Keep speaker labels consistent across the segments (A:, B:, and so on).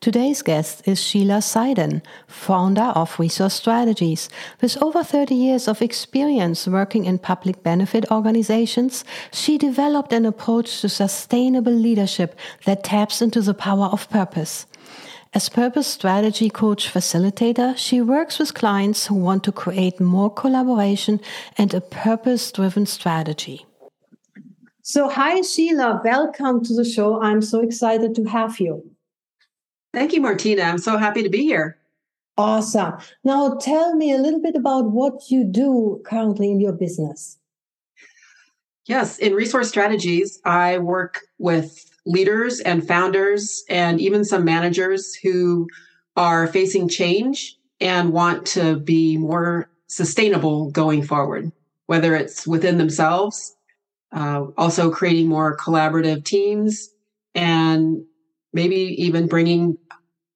A: Today's guest is Sheila Siden, founder of Resource Strategies. With over 30 years of experience working in public benefit organizations, she developed an approach to sustainable leadership that taps into the power of purpose. As purpose strategy coach facilitator, she works with clients who want to create more collaboration and a purpose driven strategy. So, hi, Sheila. Welcome to the show. I'm so excited to have you.
B: Thank you, Martina. I'm so happy to be here.
A: Awesome. Now, tell me a little bit about what you do currently in your business.
B: Yes, in resource strategies, I work with leaders and founders and even some managers who are facing change and want to be more sustainable going forward, whether it's within themselves, uh, also creating more collaborative teams, and maybe even bringing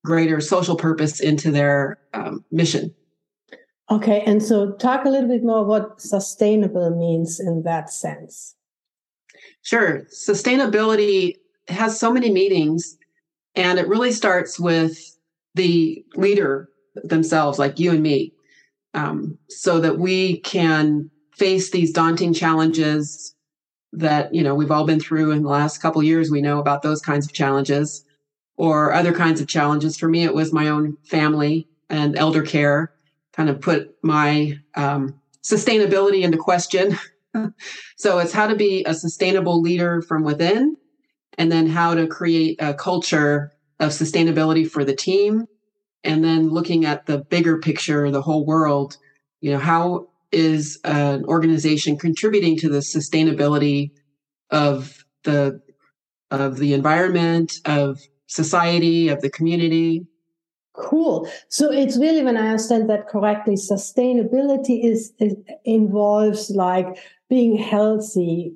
B: greater social purpose into their um, mission.
A: Okay, and so talk a little bit more what sustainable means in that sense.
B: Sure. Sustainability has so many meanings, and it really starts with the leader themselves, like you and me, um, so that we can face these daunting challenges that you know we've all been through in the last couple years. We know about those kinds of challenges, or other kinds of challenges. For me, it was my own family and elder care kind of put my um, sustainability into question. so it's how to be a sustainable leader from within, and then how to create a culture of sustainability for the team, and then looking at the bigger picture, the whole world. You know, how is an organization contributing to the sustainability of the of the environment of society, of the community.
A: Cool. So it's really, when I understand that correctly, sustainability is, is involves like being healthy,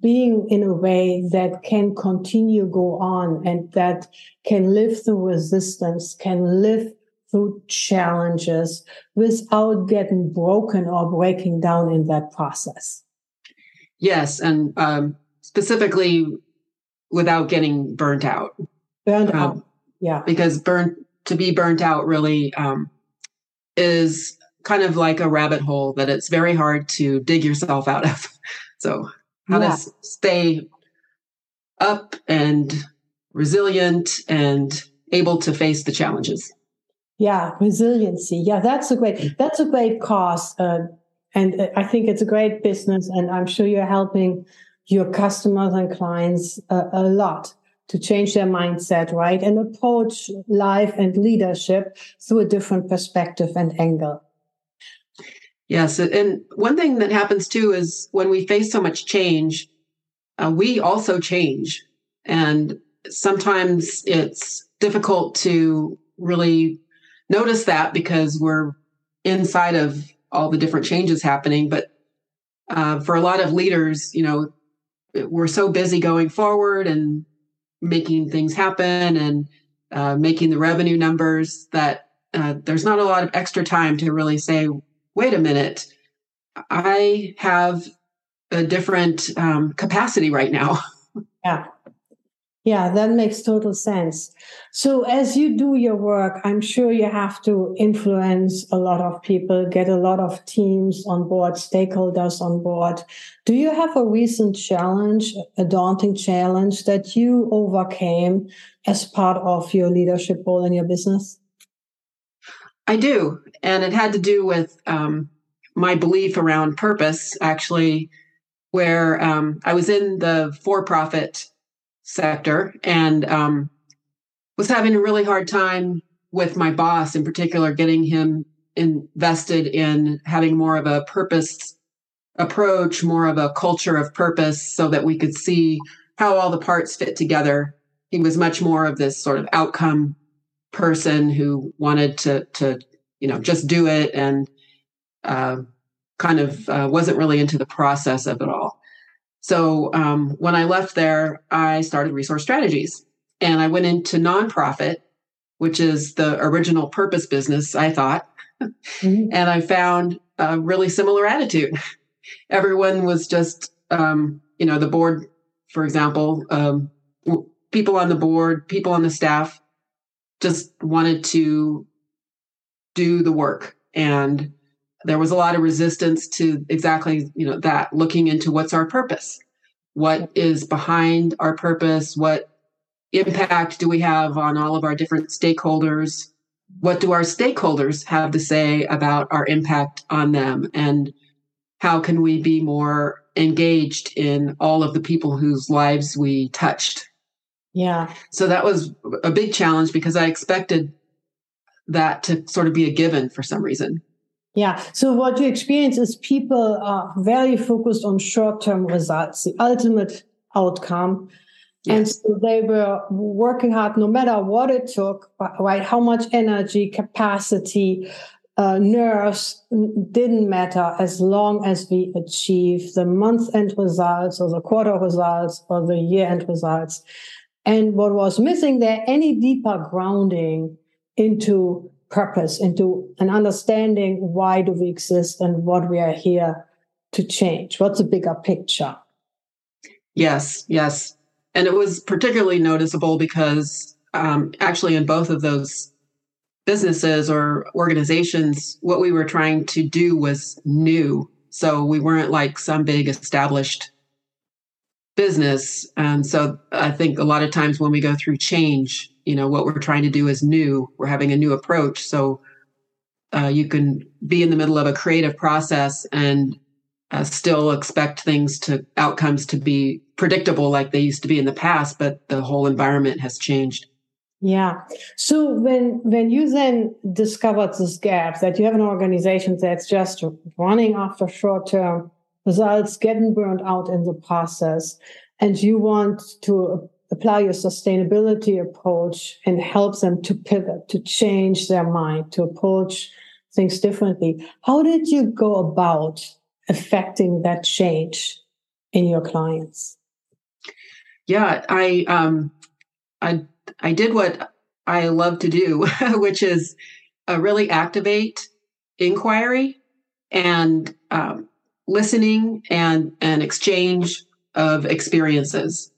A: being in a way that can continue go on and that can live through resistance, can live through challenges without getting broken or breaking down in that process.
B: Yes, and um, specifically without getting burnt out.
A: Burned um, out. Yeah.
B: Because burnt to be burnt out really um, is kind of like a rabbit hole that it's very hard to dig yourself out of. So how yeah. to stay up and resilient and able to face the challenges.
A: Yeah, resiliency. Yeah, that's a great that's a great cause, uh, and I think it's a great business, and I'm sure you're helping your customers and clients uh, a lot to change their mindset, right? And approach life and leadership through a different perspective and angle.
B: Yes. And one thing that happens too is when we face so much change, uh, we also change. And sometimes it's difficult to really notice that because we're inside of all the different changes happening. But uh, for a lot of leaders, you know, we're so busy going forward and making things happen and uh, making the revenue numbers that uh, there's not a lot of extra time to really say, wait a minute, I have a different um, capacity right now.
A: Yeah. Yeah, that makes total sense. So, as you do your work, I'm sure you have to influence a lot of people, get a lot of teams on board, stakeholders on board. Do you have a recent challenge, a daunting challenge that you overcame as part of your leadership role in your business?
B: I do. And it had to do with um, my belief around purpose, actually, where um, I was in the for profit sector and um, was having a really hard time with my boss in particular getting him invested in having more of a purpose approach more of a culture of purpose so that we could see how all the parts fit together. He was much more of this sort of outcome person who wanted to to you know just do it and uh, kind of uh, wasn't really into the process of it all so um, when I left there, I started Resource Strategies and I went into nonprofit, which is the original purpose business, I thought. Mm-hmm. and I found a really similar attitude. Everyone was just, um, you know, the board, for example, um, people on the board, people on the staff just wanted to do the work and there was a lot of resistance to exactly you know that looking into what's our purpose? What is behind our purpose? What impact do we have on all of our different stakeholders? What do our stakeholders have to say about our impact on them? And how can we be more engaged in all of the people whose lives we touched?
A: Yeah.
B: So that was a big challenge because i expected that to sort of be a given for some reason
A: yeah. So what you experience is people are very focused on short-term results, the ultimate outcome. Yes. And so they were working hard no matter what it took, right? How much energy, capacity, uh, nerves didn't matter as long as we achieve the month end results or the quarter results or the year end results. And what was missing there, any deeper grounding into purpose, into an understanding why do we exist and what we are here to change. What's the bigger picture?
B: Yes, yes. And it was particularly noticeable because um, actually, in both of those businesses or organizations, what we were trying to do was new. So we weren't like some big established business. And so I think a lot of times when we go through change, you know what we're trying to do is new. We're having a new approach. So uh, you can be in the middle of a creative process and uh, still expect things to outcomes to be predictable like they used to be in the past but the whole environment has changed.
A: Yeah. So when when you then discovered this gap that you have an organization that's just running after short term results getting burned out in the process and you want to apply your sustainability approach and help them to pivot, to change their mind, to approach things differently. How did you go about affecting that change in your clients?
B: Yeah, I um, I I did what I love to do, which is uh, really activate inquiry and um, listening and an exchange of experiences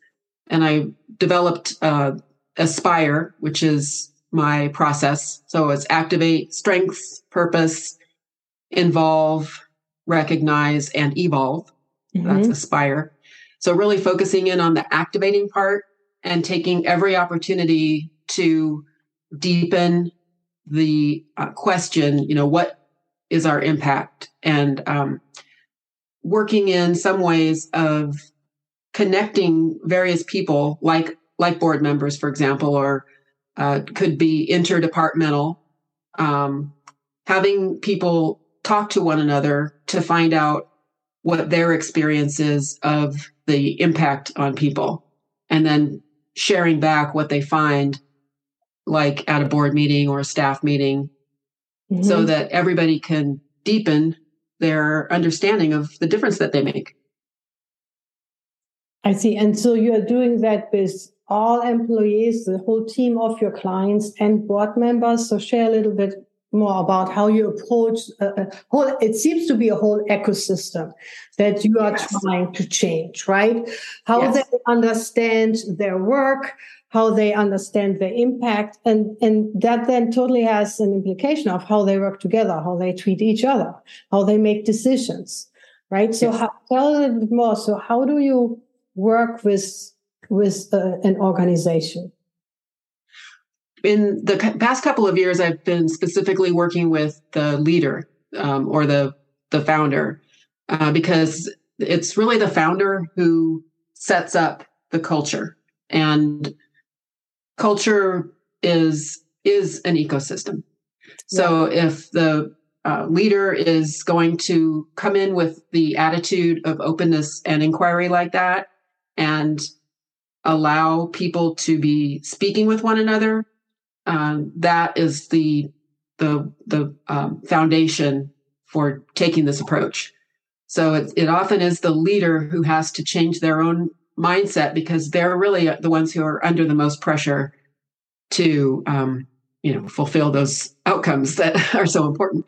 B: and I developed uh, Aspire, which is my process. So it's activate, strengths, purpose, involve, recognize, and evolve. Mm-hmm. That's Aspire. So really focusing in on the activating part and taking every opportunity to deepen the uh, question, you know, what is our impact? And um, working in some ways of connecting various people like like board members for example or uh, could be interdepartmental um, having people talk to one another to find out what their experience is of the impact on people and then sharing back what they find like at a board meeting or a staff meeting mm-hmm. so that everybody can deepen their understanding of the difference that they make
A: I see. And so you are doing that with all employees, the whole team of your clients and board members. So share a little bit more about how you approach a, a whole it seems to be a whole ecosystem that you are yes. trying to change right how yes. they understand their work how they understand their impact and and that then totally has an implication of how they work together how they treat each other how they make decisions right so yes. how, tell a little bit more so how do you work with with uh, an organization?
B: In the past couple of years, I've been specifically working with the leader um, or the the founder uh, because it's really the founder who sets up the culture, and culture is is an ecosystem. So yeah. if the uh, leader is going to come in with the attitude of openness and inquiry like that, and allow people to be speaking with one another, um, that is the the the um, foundation for taking this approach. So it, it often is the leader who has to change their own mindset because they're really the ones who are under the most pressure to um, you know fulfill those outcomes that are so important.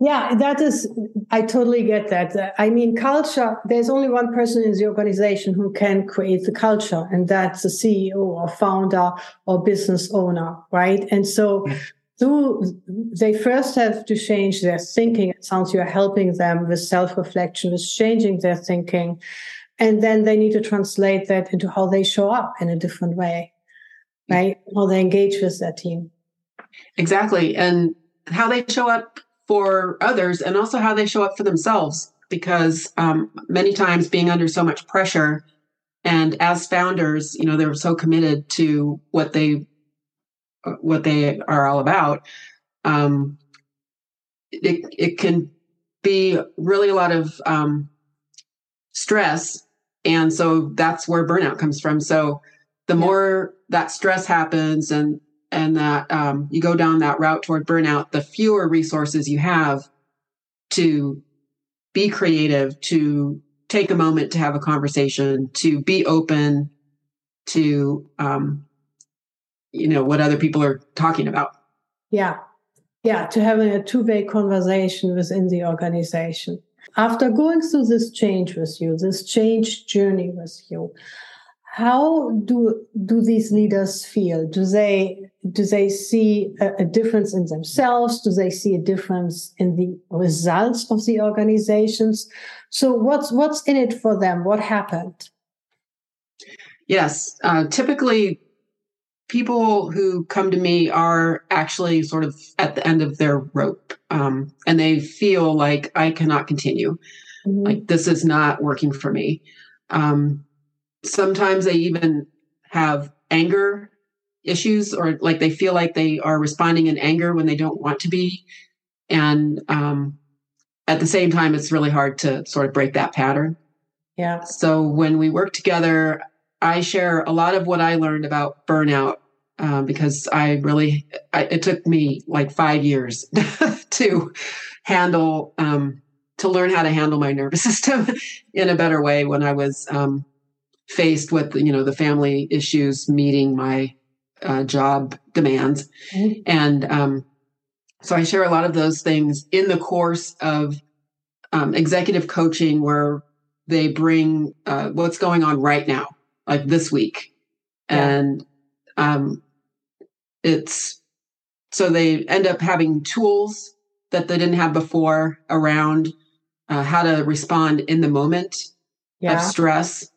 A: Yeah, that is, I totally get that. Uh, I mean, culture, there's only one person in the organization who can create the culture, and that's the CEO or founder or business owner, right? And so, mm. do they first have to change their thinking. It sounds you're helping them with self reflection, with changing their thinking. And then they need to translate that into how they show up in a different way, mm. right? How they engage with their team.
B: Exactly. And how they show up for others and also how they show up for themselves because um, many times being under so much pressure and as founders you know they're so committed to what they what they are all about um, it, it can be really a lot of um, stress and so that's where burnout comes from so the yeah. more that stress happens and and that um, you go down that route toward burnout, the fewer resources you have to be creative, to take a moment to have a conversation, to be open to, um, you know, what other people are talking about.
A: Yeah. Yeah. To having a two way conversation within the organization. After going through this change with you, this change journey with you, how do do these leaders feel? Do they do they see a, a, difference in themselves? Do they see a difference in the results of the organizations? So what's what's in it for them? What happened?
B: Yes uh, typically people who come to me are actually sort of at the end of their rope um, and they feel like i cannot continue. Mm-hmm. like this is not working for me. Um, sometimes they even have anger issues or like they feel like they are responding in anger when they don't want to be. And um, at the same time it's really hard to sort of break that pattern.
A: Yeah.
B: So when we work together i share a lot of what i learned about burnout uh, because i really I, it took me like five years to handle um, to learn how to handle my nervous system in a better way when i was um, faced with you know the family issues meeting my uh, job demands mm-hmm. and um, so i share a lot of those things in the course of um, executive coaching where they bring uh, what's going on right now like this week yeah. and um, it's so they end up having tools that they didn't have before around uh, how to respond in the moment yeah. of stress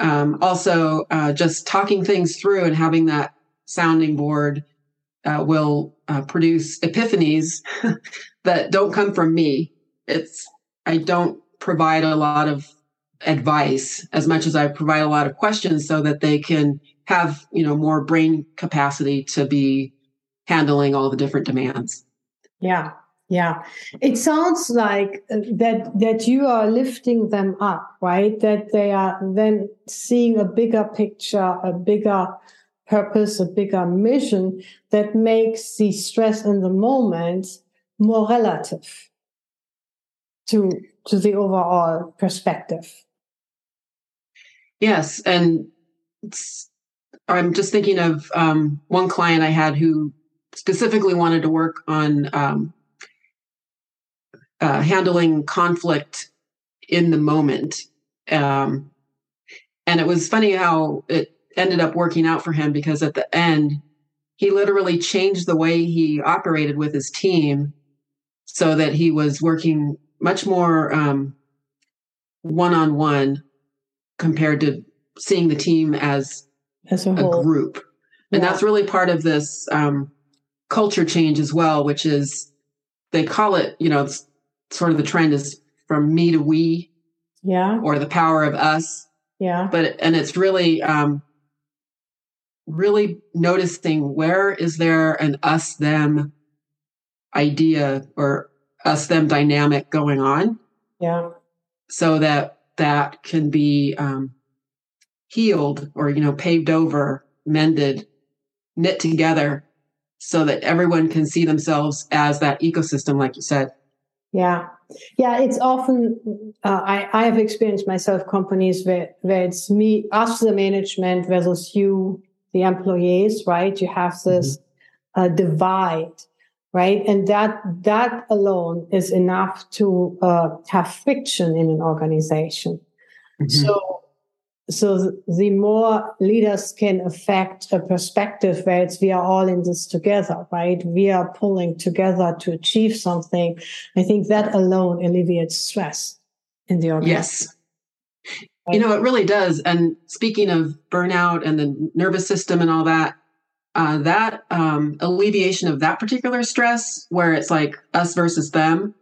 B: um, also uh, just talking things through and having that sounding board uh, will uh, produce epiphanies that don't come from me. It's i don't provide a lot of advice as much as i provide a lot of questions so that they can have you know more brain capacity to be handling all the different demands.
A: Yeah yeah, it sounds like uh, that that you are lifting them up, right? That they are then seeing a bigger picture, a bigger purpose, a bigger mission that makes the stress in the moment more relative to to the overall perspective.
B: Yes, and I'm just thinking of um, one client I had who specifically wanted to work on um, uh, handling conflict in the moment. Um, and it was funny how it ended up working out for him because at the end, he literally changed the way he operated with his team so that he was working much more one on one compared to seeing the team as, as a, a group. Yeah. And that's really part of this um, culture change as well, which is they call it, you know, sort of the trend is from me to we
A: yeah.
B: or the power of us.
A: Yeah.
B: But and it's really um really noticing where is there an us them idea or us them dynamic going on.
A: Yeah.
B: So that that can be um healed or you know paved over mended knit together so that everyone can see themselves as that ecosystem like you said
A: yeah. Yeah, it's often uh, I, I have experienced myself companies where, where it's me, us, the management versus you, the employees, right? You have this mm-hmm. uh, divide right? And that that alone is enough to uh, have friction in an organization. Mm-hmm. So so the more leaders can affect a perspective where it's we are all in this together right? We are pulling together to achieve something. I think that alone alleviates stress in the organization.
B: Yes. You know it really does. And speaking of burnout and the nervous system and all that uh, that um, alleviation of that particular stress where it's like us versus them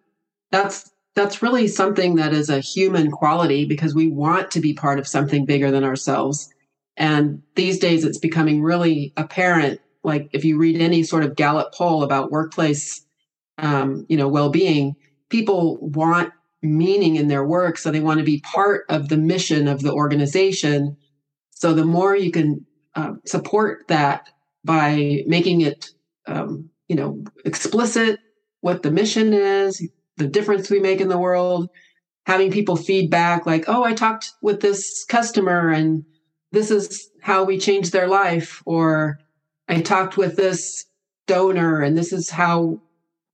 B: that's that's really something that is a human quality because we want to be part of something bigger than ourselves. And these days it's becoming really apparent. Like if you read any sort of Gallup poll about workplace, um, you know, well-being, people want meaning in their work. So they want to be part of the mission of the organization. So the more you can uh, support that by making it, um, you know, explicit what the mission is, the difference we make in the world, having people feedback like, oh, I talked with this customer and this is how we changed their life, or I talked with this donor and this is how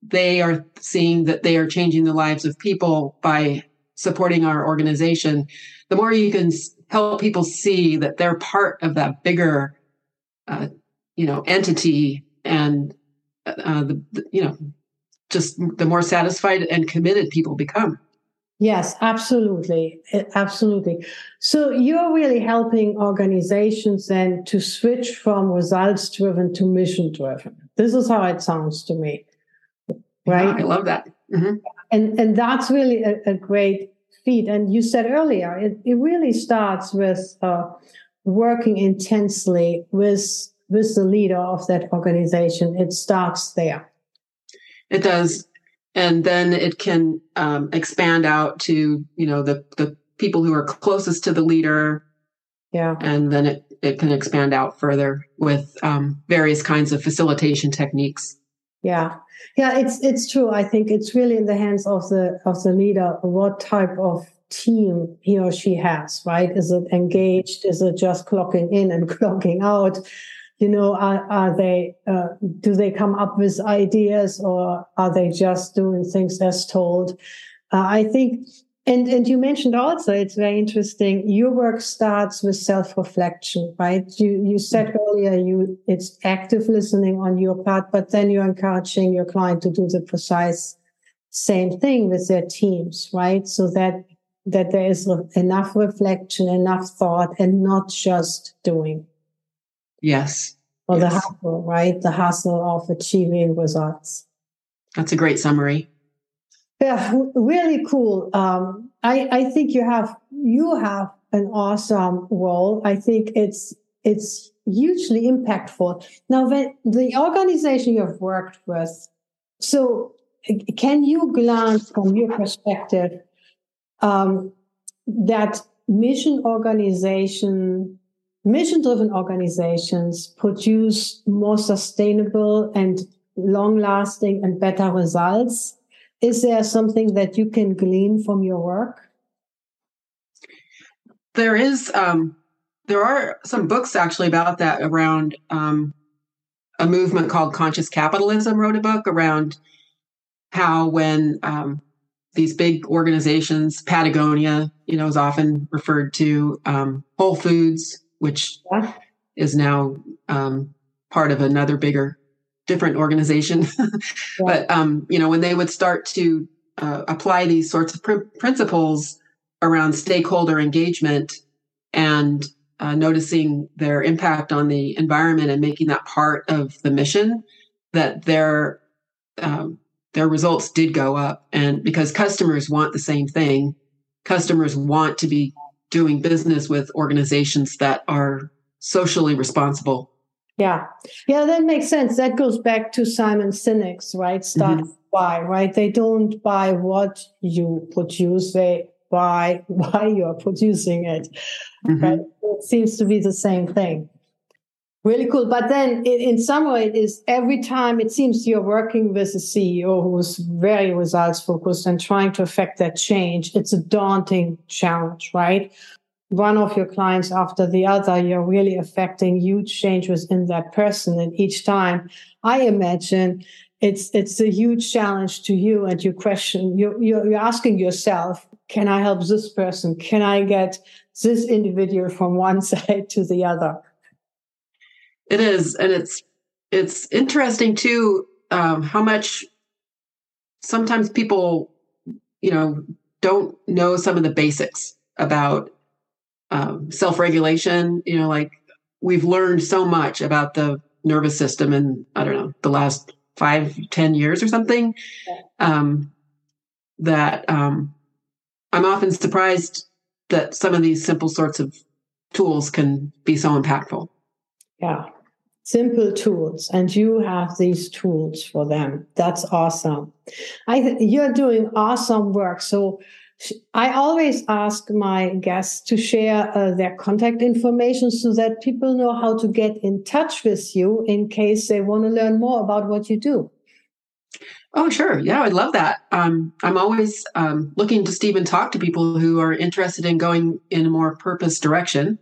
B: they are seeing that they are changing the lives of people by supporting our organization. The more you can help people see that they're part of that bigger, uh, you know, entity and uh, the, the, you know just the more satisfied and committed people become.
A: Yes, absolutely. Absolutely. So you're really helping organizations then to switch from results driven to mission driven. This is how it sounds to me. Right?
B: Yeah, I love that. Mm-hmm.
A: And and that's really a, a, great feat. And you said earlier, it, it really starts with uh, working intensely with with the leader of that organization. It starts there.
B: It does, and then it can um, expand out to you know the the people who are closest to the leader.
A: Yeah,
B: and then it it can expand out further with um, various kinds of facilitation techniques.
A: Yeah, yeah, it's it's true. I think it's really in the hands of the of the leader what type of team he or she has. Right? Is it engaged? Is it just clocking in and clocking out? You know are, are they uh, do they come up with ideas or are they just doing things as told? Uh, i think and and you mentioned also it's very interesting your work starts with self-reflection right? You you said earlier you it's active listening on your part but then you're encouraging your client to do the precise same thing with their teams right? So that that there is enough reflection enough thought and not just doing
B: Yes.
A: Or
B: yes.
A: the hustle, right? The hustle of achieving results.
B: That's a great summary.
A: Yeah, really cool. Um, I, I think you have you have an awesome role. I think it's it's hugely impactful. Now, when the organization you've worked with, so can you glance from your perspective um, that mission organization mission driven organizations produce more sustainable and long lasting and better results. Is there something that you can glean from your work?
B: There is, um, there are some books actually about that around um, a movement called Conscious Capitalism, wrote a book around how when um, these big organizations, Patagonia, you know, is often referred to, um, Whole Foods, which yeah. is now um, part of another bigger, different organization. yeah. But um, you know, when they would start to uh, apply these sorts of pr- principles around stakeholder engagement and uh, noticing their impact on the environment and making that part of the mission, that their um, their results did go up, and because customers want the same thing, customers want to be doing business with organizations that are socially responsible.
A: Yeah. Yeah, that makes sense. That goes back to Simon Sinek's, right? Start mm-hmm. buy, right? They don't buy what you produce, they buy why you're producing it. Mm-hmm. Right? It seems to be the same thing. Really cool. But then in, in some way, it is every time it seems you're working with a CEO who's very results focused and trying to affect that change. It's a daunting challenge, right? One of your clients after the other, you're really affecting huge changes in that person. And each time I imagine it's it's a huge challenge to you and your question you're, you're, you're asking yourself can i help this person can i get this individual from one side to the other
B: it is and it's it's interesting too um, how much sometimes people you know don't know some of the basics about um, self-regulation. You know like we've learned so much about the nervous system in i don't know the last five ten years or something um, that um, i'm often surprised that some of these simple sorts of tools can be so impactful.
A: Yeah simple tools and you have these tools for them that's awesome i you're doing awesome work so i always ask my guests to share uh, their contact information so that people know how to get in touch with you in case they want to learn more about what you do
B: Oh, sure. Yeah, I'd love that. Um, I'm always um, looking to Stephen talk to people who are interested in going in a more purpose direction.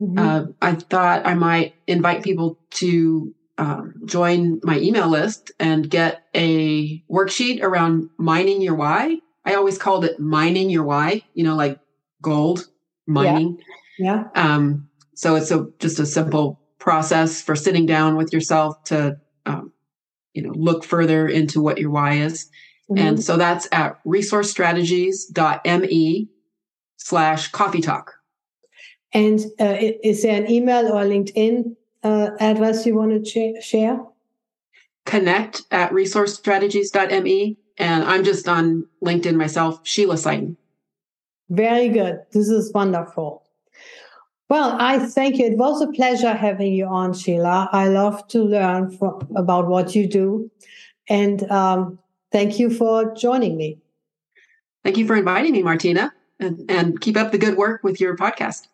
B: Mm-hmm. Uh, I thought I might invite people to um, join my email list and get a worksheet around mining your why. I always called it mining your why, you know, like gold mining.
A: Yeah.
B: yeah. Um, so it's a, just a simple process for sitting down with yourself to, um, you know, look further into what your why is. Mm-hmm. And so that's at resourcestrategies.me slash coffee talk.
A: And uh, is there an email or LinkedIn uh, address you want to ch- share?
B: Connect at resourcestrategies.me. And I'm just on LinkedIn myself, Sheila Siden.
A: Very good. This is wonderful. Well, I thank you. It was a pleasure having you on, Sheila. I love to learn from, about what you do. And um, thank you for joining me.
B: Thank you for inviting me, Martina, and, and keep up the good work with your podcast.